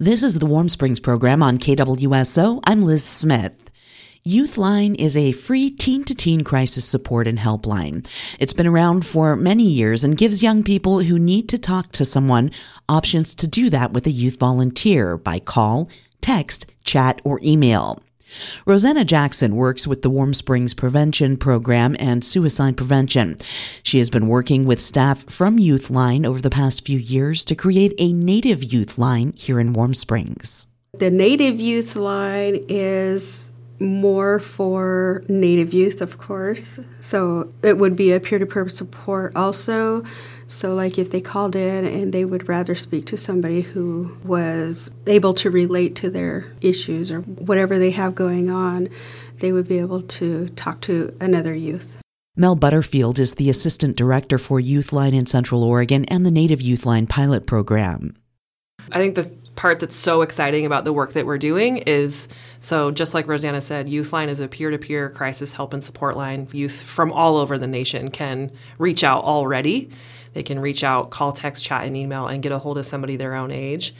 This is the Warm Springs program on KWSO. I'm Liz Smith. Youthline is a free teen to teen crisis support and helpline. It's been around for many years and gives young people who need to talk to someone options to do that with a youth volunteer by call, text, chat, or email. Rosanna Jackson works with the Warm Springs Prevention Program and Suicide Prevention. She has been working with staff from Youthline over the past few years to create a native youth line here in Warm Springs. The native youth line is more for Native youth, of course. So it would be a peer to peer support also. So, like if they called in and they would rather speak to somebody who was able to relate to their issues or whatever they have going on, they would be able to talk to another youth. Mel Butterfield is the Assistant Director for Youthline in Central Oregon and the Native Youthline Pilot Program. I think the part that's so exciting about the work that we're doing is so just like Rosanna said, Youthline is a peer-to-peer crisis help and support line. Youth from all over the nation can reach out already. They can reach out, call, text, chat, and email, and get a hold of somebody their own age.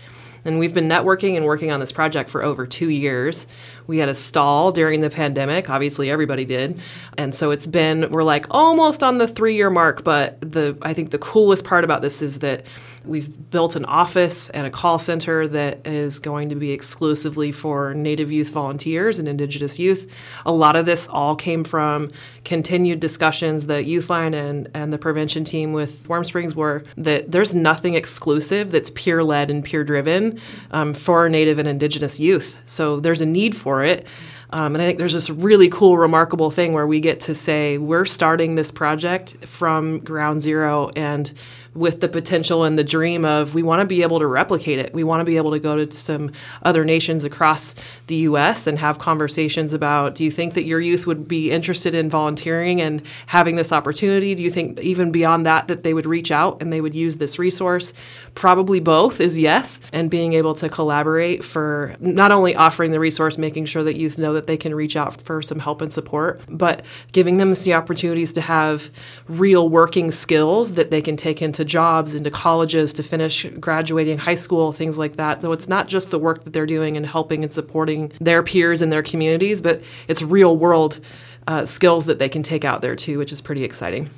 And we've been networking and working on this project for over two years. We had a stall during the pandemic. Obviously, everybody did. And so it's been, we're like almost on the three year mark. But the, I think the coolest part about this is that We've built an office and a call center that is going to be exclusively for Native youth volunteers and Indigenous youth. A lot of this all came from continued discussions that Youthline and, and the prevention team with Warm Springs were that there's nothing exclusive that's peer led and peer driven um, for Native and Indigenous youth. So there's a need for it. Um, and I think there's this really cool, remarkable thing where we get to say we're starting this project from ground zero and with the potential and the dream of we want to be able to replicate it. We want to be able to go to some other nations across the US and have conversations about do you think that your youth would be interested in volunteering and having this opportunity? Do you think even beyond that that they would reach out and they would use this resource? Probably both is yes, and being able to collaborate for not only offering the resource, making sure that youth know that they can reach out for some help and support, but giving them the opportunities to have real working skills that they can take into jobs, into colleges, to finish graduating high school, things like that. So it's not just the work that they're doing and helping and supporting their peers and their communities, but it's real world uh, skills that they can take out there too, which is pretty exciting.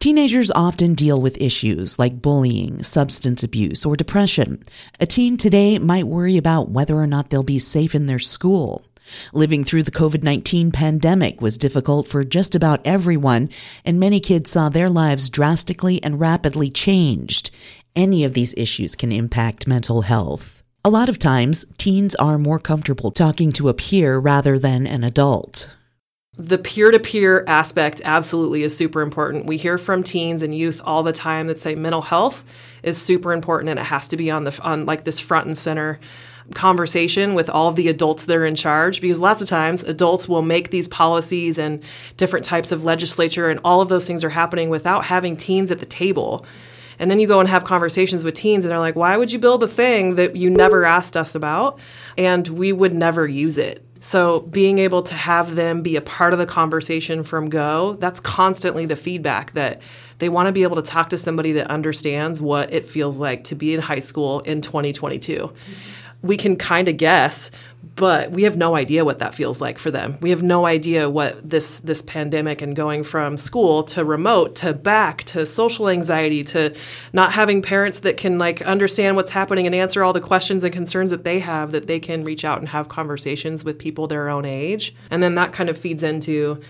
Teenagers often deal with issues like bullying, substance abuse, or depression. A teen today might worry about whether or not they'll be safe in their school. Living through the COVID 19 pandemic was difficult for just about everyone, and many kids saw their lives drastically and rapidly changed. Any of these issues can impact mental health. A lot of times, teens are more comfortable talking to a peer rather than an adult the peer to peer aspect absolutely is super important. We hear from teens and youth all the time that say mental health is super important and it has to be on the on like this front and center conversation with all of the adults that are in charge because lots of times adults will make these policies and different types of legislature and all of those things are happening without having teens at the table. And then you go and have conversations with teens and they're like, "Why would you build a thing that you never asked us about?" And we would never use it so being able to have them be a part of the conversation from go, that's constantly the feedback that they want to be able to talk to somebody that understands what it feels like to be in high school in 2022. Mm-hmm. We can kind of guess but we have no idea what that feels like for them. We have no idea what this this pandemic and going from school to remote to back to social anxiety to not having parents that can like understand what's happening and answer all the questions and concerns that they have that they can reach out and have conversations with people their own age. And then that kind of feeds into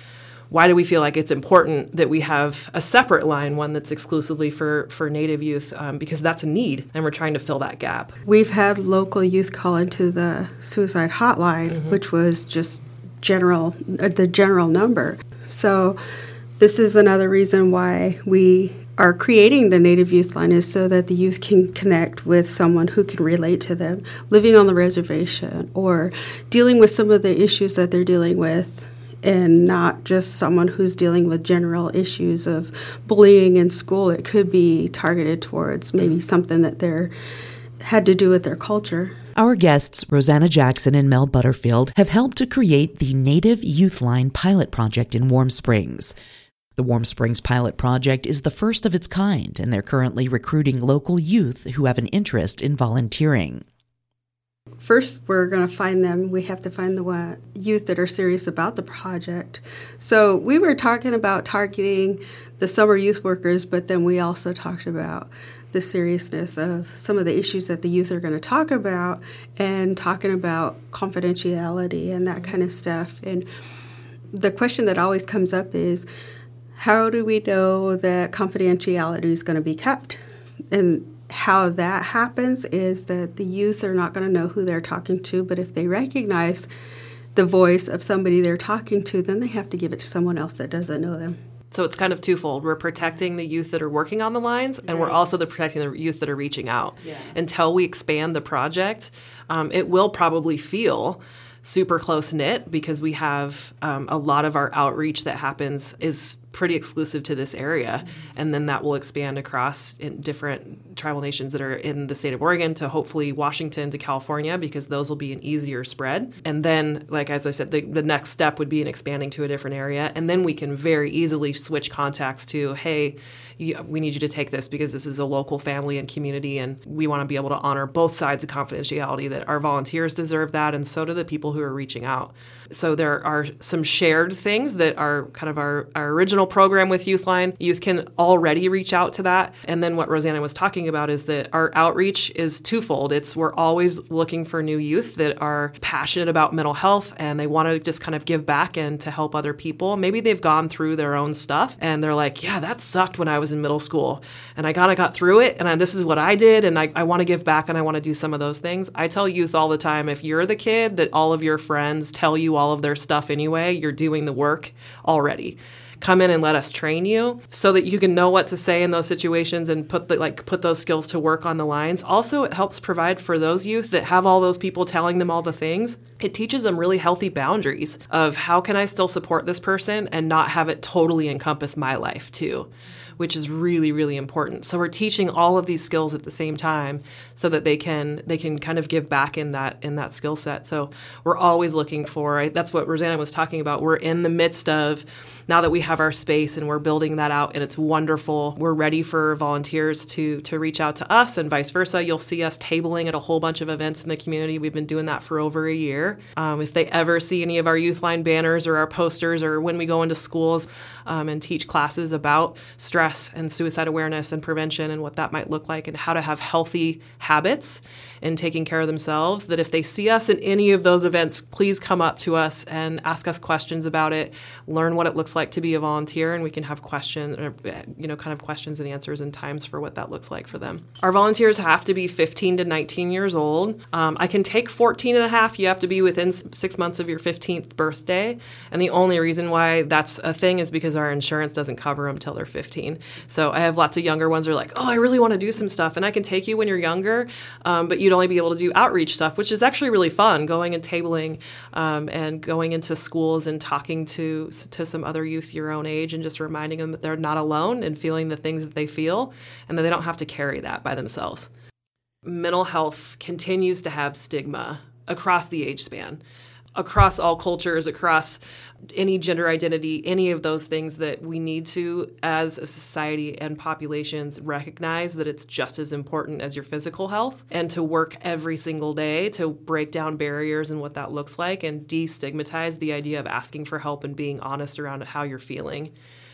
why do we feel like it's important that we have a separate line, one that's exclusively for, for Native youth? Um, because that's a need, and we're trying to fill that gap. We've had local youth call into the suicide hotline, mm-hmm. which was just general, uh, the general number. So, this is another reason why we are creating the Native Youth Line is so that the youth can connect with someone who can relate to them living on the reservation or dealing with some of the issues that they're dealing with and not just someone who's dealing with general issues of bullying in school. It could be targeted towards maybe something that they're had to do with their culture. Our guests, Rosanna Jackson and Mel Butterfield, have helped to create the Native Youth Line pilot project in Warm Springs. The Warm Springs pilot project is the first of its kind, and they're currently recruiting local youth who have an interest in volunteering. First, we're going to find them. We have to find the one, youth that are serious about the project. So, we were talking about targeting the summer youth workers, but then we also talked about the seriousness of some of the issues that the youth are going to talk about and talking about confidentiality and that kind of stuff. And the question that always comes up is how do we know that confidentiality is going to be kept? And how that happens is that the youth are not going to know who they're talking to, but if they recognize the voice of somebody they're talking to, then they have to give it to someone else that doesn't know them. So it's kind of twofold. We're protecting the youth that are working on the lines, and we're also the protecting the youth that are reaching out. Yeah. Until we expand the project, um, it will probably feel super close knit because we have um, a lot of our outreach that happens is pretty exclusive to this area and then that will expand across different tribal nations that are in the state of oregon to hopefully washington to california because those will be an easier spread and then like as i said the, the next step would be in expanding to a different area and then we can very easily switch contacts to hey we need you to take this because this is a local family and community, and we want to be able to honor both sides of confidentiality. That our volunteers deserve that, and so do the people who are reaching out. So there are some shared things that are kind of our, our original program with Youthline. Youth can already reach out to that. And then what Rosanna was talking about is that our outreach is twofold. It's we're always looking for new youth that are passionate about mental health and they want to just kind of give back and to help other people. Maybe they've gone through their own stuff and they're like, yeah, that sucked when I was in middle school and I kind of got through it and I, this is what I did and I, I want to give back and I want to do some of those things. I tell youth all the time if you're the kid that all of your friends tell you all of their stuff anyway, you're doing the work already come in and let us train you so that you can know what to say in those situations and put the, like put those skills to work on the lines. Also, it helps provide for those youth that have all those people telling them all the things. It teaches them really healthy boundaries of how can I still support this person and not have it totally encompass my life too which is really really important. So we're teaching all of these skills at the same time so that they can they can kind of give back in that in that skill set. So we're always looking for that's what Rosanna was talking about. We're in the midst of now that we have our space and we're building that out and it's wonderful, we're ready for volunteers to to reach out to us and vice versa. You'll see us tabling at a whole bunch of events in the community. We've been doing that for over a year. Um, if they ever see any of our youth line banners or our posters or when we go into schools um, and teach classes about stress and suicide awareness and prevention and what that might look like and how to have healthy habits in taking care of themselves, that if they see us in any of those events, please come up to us and ask us questions about it, learn what it looks like to be a volunteer, and we can have questions, you know, kind of questions and answers and times for what that looks like for them. Our volunteers have to be 15 to 19 years old. Um, I can take 14 and a half. You have to be within six months of your 15th birthday. And the only reason why that's a thing is because our insurance doesn't cover them till they're 15. So I have lots of younger ones who are like, oh, I really want to do some stuff. And I can take you when you're younger, um, but you you'd only be able to do outreach stuff, which is actually really fun, going and tabling um, and going into schools and talking to to some other youth your own age and just reminding them that they're not alone and feeling the things that they feel and that they don't have to carry that by themselves. Mental health continues to have stigma across the age span across all cultures, across any gender identity, any of those things that we need to, as a society and populations, recognize that it's just as important as your physical health and to work every single day to break down barriers and what that looks like and destigmatize the idea of asking for help and being honest around how you're feeling.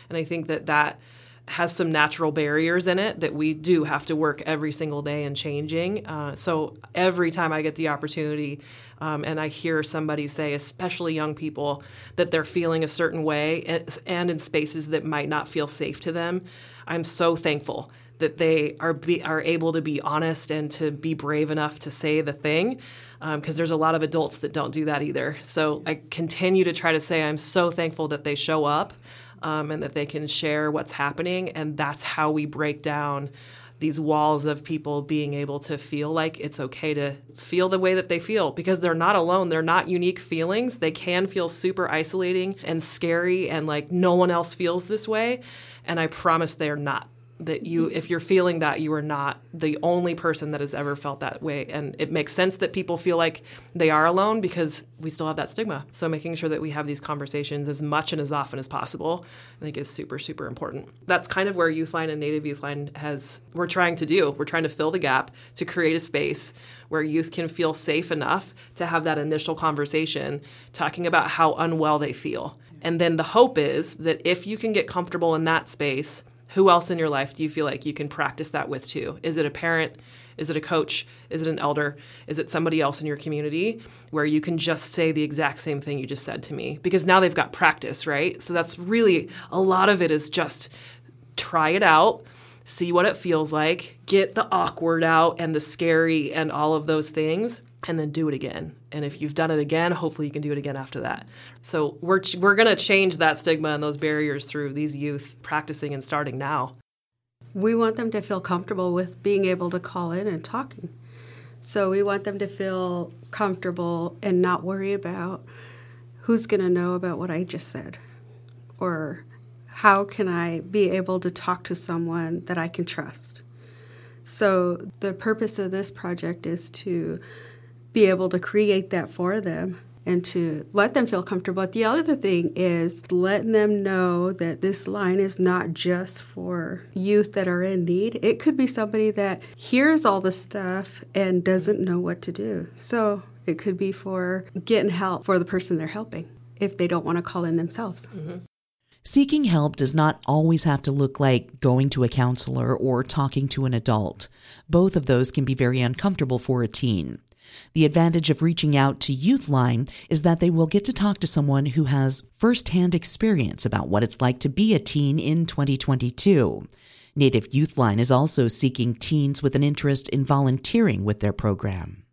And I think that that has some natural barriers in it that we do have to work every single day and changing. Uh, so every time I get the opportunity um, and I hear somebody say, especially young people, that they're feeling a certain way and, in spaces that might not feel safe to them, I'm so thankful that they are be, are able to be honest and to be brave enough to say the thing because um, there's a lot of adults that don't do that either. So I continue to try to say I'm so thankful that they show up um, and that they can share what's happening. And that's how we break down these walls of people being able to feel like it's okay to feel the way that they feel because they're not alone. They're not unique feelings. They can feel super isolating and scary and like no one else feels this way. And I promise they're not. That you if you're feeling that you are not the only person that has ever felt that way. And it makes sense that people feel like they are alone because we still have that stigma. So making sure that we have these conversations as much and as often as possible i think is super super important. That's kind of where youthline and native youthline has we're trying to do. We're trying to fill the gap to create a space where youth can feel safe enough to have that initial conversation talking about how unwell they feel. And then the hope is that if you can get comfortable in that space who else in your life do you feel like you can practice that with too? Is it a parent? Is it a coach? Is it an elder? Is it somebody else in your community where you can just say the exact same thing you just said to me? Because now they've got practice, right? So that's really a lot of it is just try it out, see what it feels like, get the awkward out and the scary and all of those things, and then do it again. And if you've done it again, hopefully you can do it again after that. So we're we're going to change that stigma and those barriers through these youth practicing and starting now. We want them to feel comfortable with being able to call in and talking. So we want them to feel comfortable and not worry about who's going to know about what I just said or how can I be able to talk to someone that I can trust. So the purpose of this project is to be able to create that for them and to let them feel comfortable. But the other thing is letting them know that this line is not just for youth that are in need. It could be somebody that hears all the stuff and doesn't know what to do. So it could be for getting help for the person they're helping if they don't want to call in themselves. Mm-hmm. Seeking help does not always have to look like going to a counselor or talking to an adult. Both of those can be very uncomfortable for a teen. The advantage of reaching out to Youthline is that they will get to talk to someone who has firsthand experience about what it's like to be a teen in 2022. Native Youthline is also seeking teens with an interest in volunteering with their program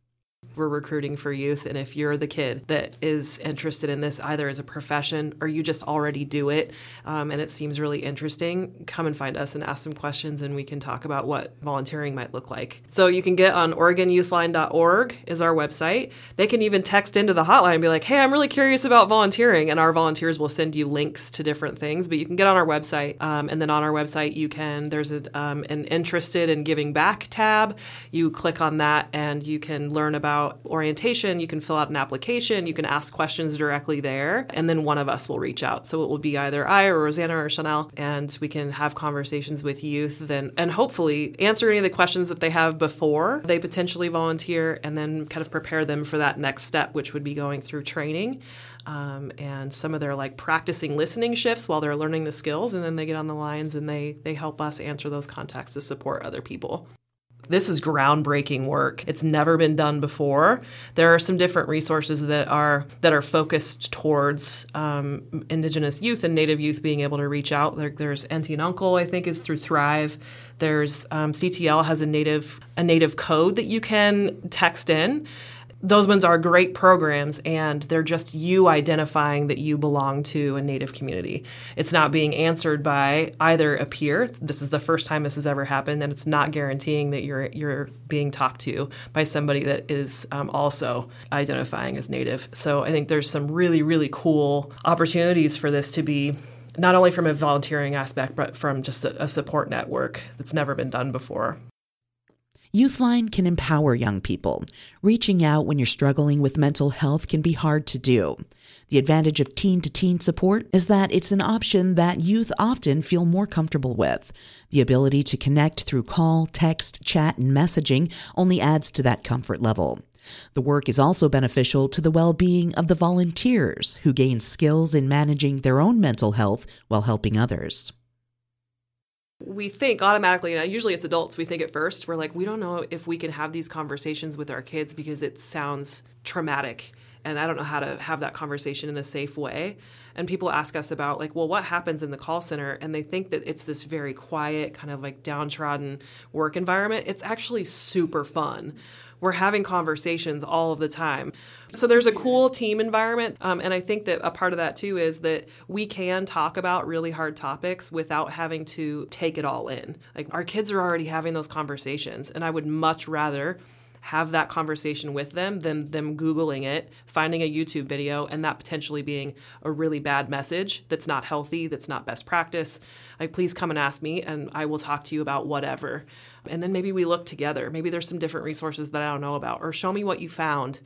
we're recruiting for youth. And if you're the kid that is interested in this either as a profession or you just already do it um, and it seems really interesting, come and find us and ask some questions and we can talk about what volunteering might look like. So you can get on OregonYouthline.org is our website. They can even text into the hotline and be like, hey, I'm really curious about volunteering. And our volunteers will send you links to different things. But you can get on our website. Um, and then on our website, you can, there's a, um, an interested in giving back tab. You click on that and you can learn about about orientation, you can fill out an application, you can ask questions directly there, and then one of us will reach out. So it will be either I or Rosanna or Chanel, and we can have conversations with youth then and hopefully answer any of the questions that they have before they potentially volunteer and then kind of prepare them for that next step, which would be going through training. Um, and some of their like practicing listening shifts while they're learning the skills and then they get on the lines and they they help us answer those contacts to support other people this is groundbreaking work. It's never been done before. There are some different resources that are that are focused towards um, Indigenous youth and Native youth being able to reach out. There, there's Auntie and Uncle, I think, is through Thrive. There's um, CTL has a native a native code that you can text in those ones are great programs and they're just you identifying that you belong to a native community. It's not being answered by either a peer. This is the first time this has ever happened and it's not guaranteeing that you're you're being talked to by somebody that is um, also identifying as native. So i think there's some really really cool opportunities for this to be not only from a volunteering aspect but from just a, a support network that's never been done before Youthline can empower young people. Reaching out when you're struggling with mental health can be hard to do. The advantage of teen to teen support is that it's an option that youth often feel more comfortable with. The ability to connect through call, text, chat, and messaging only adds to that comfort level. The work is also beneficial to the well being of the volunteers who gain skills in managing their own mental health while helping others we think automatically, and usually it's adults, we think at first, we're like, we don't know if we can have these conversations with our kids because it sounds traumatic. And I don't know how to have that conversation in a safe way. And people ask us about, like, well, what happens in the call center? And they think that it's this very quiet, kind of like downtrodden work environment. It's actually super fun. We're having conversations all of the time so there's a cool team environment. Um, and I think that a part of that too is that we can talk about really hard topics without having to take it all in. Like our kids are already having those conversations, and I would much rather have that conversation with them than them Googling it, finding a YouTube video, and that potentially being a really bad message that's not healthy, that's not best practice. Like, please come and ask me, and I will talk to you about whatever. And then maybe we look together. Maybe there's some different resources that I don't know about, or show me what you found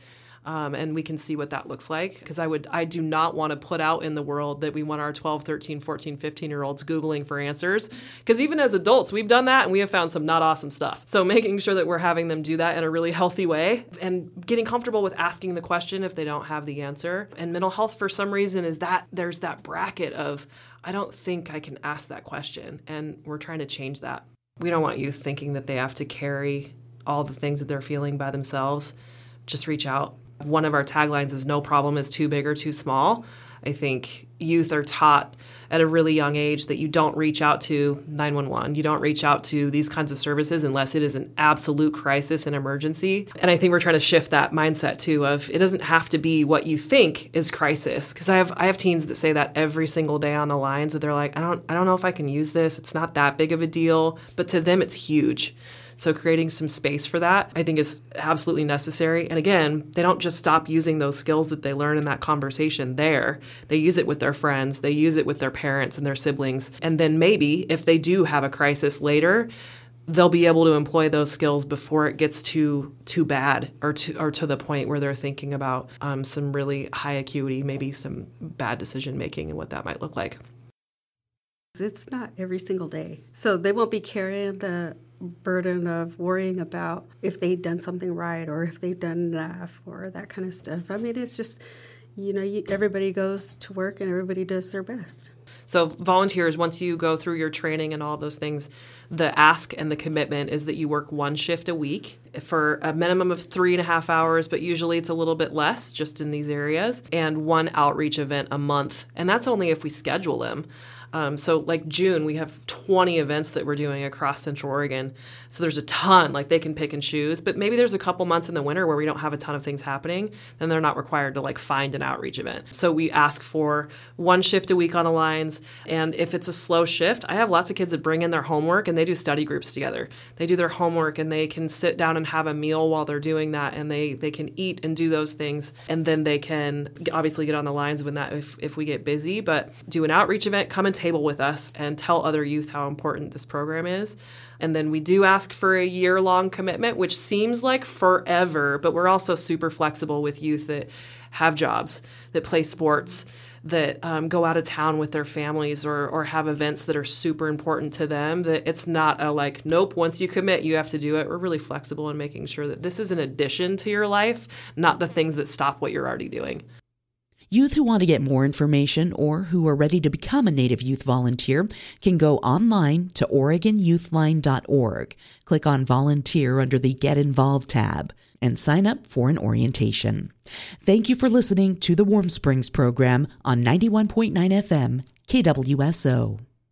um, and we can see what that looks like. Because i would i do not want to put out in the world that we want our 12 13 14 15 year olds googling for answers. Because even as adults we've done that and we have found some not awesome stuff. So making sure that we're having them do that in a really healthy way and getting comfortable with asking the question if they don't have the answer. And mental health for some reason is that there's that bracket of i don't think i can ask that question and we're trying to change that. We don't want youth thinking that they have to carry all the things that they're feeling by themselves. Just reach out one of our taglines is no problem is too big or too small. I think youth are taught at a really young age that you don't reach out to 911. You don't reach out to these kinds of services unless it is an absolute crisis and emergency. And I think we're trying to shift that mindset too of it doesn't have to be what you think is crisis because I have I have teens that say that every single day on the lines that they're like I don't I don't know if I can use this. It's not that big of a deal, but to them it's huge. So creating some space for that, I think, is absolutely necessary. And again, they don't just stop using those skills that they learn in that conversation there. They use it with their friends, they use it with their parents and their siblings. And then maybe if they do have a crisis later, they'll be able to employ those skills before it gets too too bad or to or to the point where they're thinking about um, some really high acuity, maybe some bad decision making and what that might look like. It's not every single day, so they won't be carrying the burden of worrying about if they've done something right or if they've done enough or that kind of stuff. I mean, it's just, you know, you, everybody goes to work and everybody does their best. So, volunteers, once you go through your training and all those things, the ask and the commitment is that you work one shift a week for a minimum of three and a half hours, but usually it's a little bit less just in these areas, and one outreach event a month. And that's only if we schedule them. Um, so, like June, we have 20 events that we're doing across Central Oregon. So, there's a ton, like they can pick and choose. But maybe there's a couple months in the winter where we don't have a ton of things happening, then they're not required to like find an outreach event. So, we ask for one shift a week on the lines. And if it's a slow shift, I have lots of kids that bring in their homework and they do study groups together. They do their homework and they can sit down and have a meal while they're doing that and they, they can eat and do those things. And then they can obviously get on the lines when that, if, if we get busy, but do an outreach event, come and table with us and tell other youth how important this program is. And then we do ask for a year long commitment, which seems like forever, but we're also super flexible with youth that have jobs, that play sports, that um, go out of town with their families or, or have events that are super important to them. That it's not a like, nope, once you commit, you have to do it. We're really flexible in making sure that this is an addition to your life, not the things that stop what you're already doing. Youth who want to get more information or who are ready to become a Native Youth Volunteer can go online to OregonYouthLine.org, click on Volunteer under the Get Involved tab, and sign up for an orientation. Thank you for listening to the Warm Springs program on 91.9 FM, KWSO.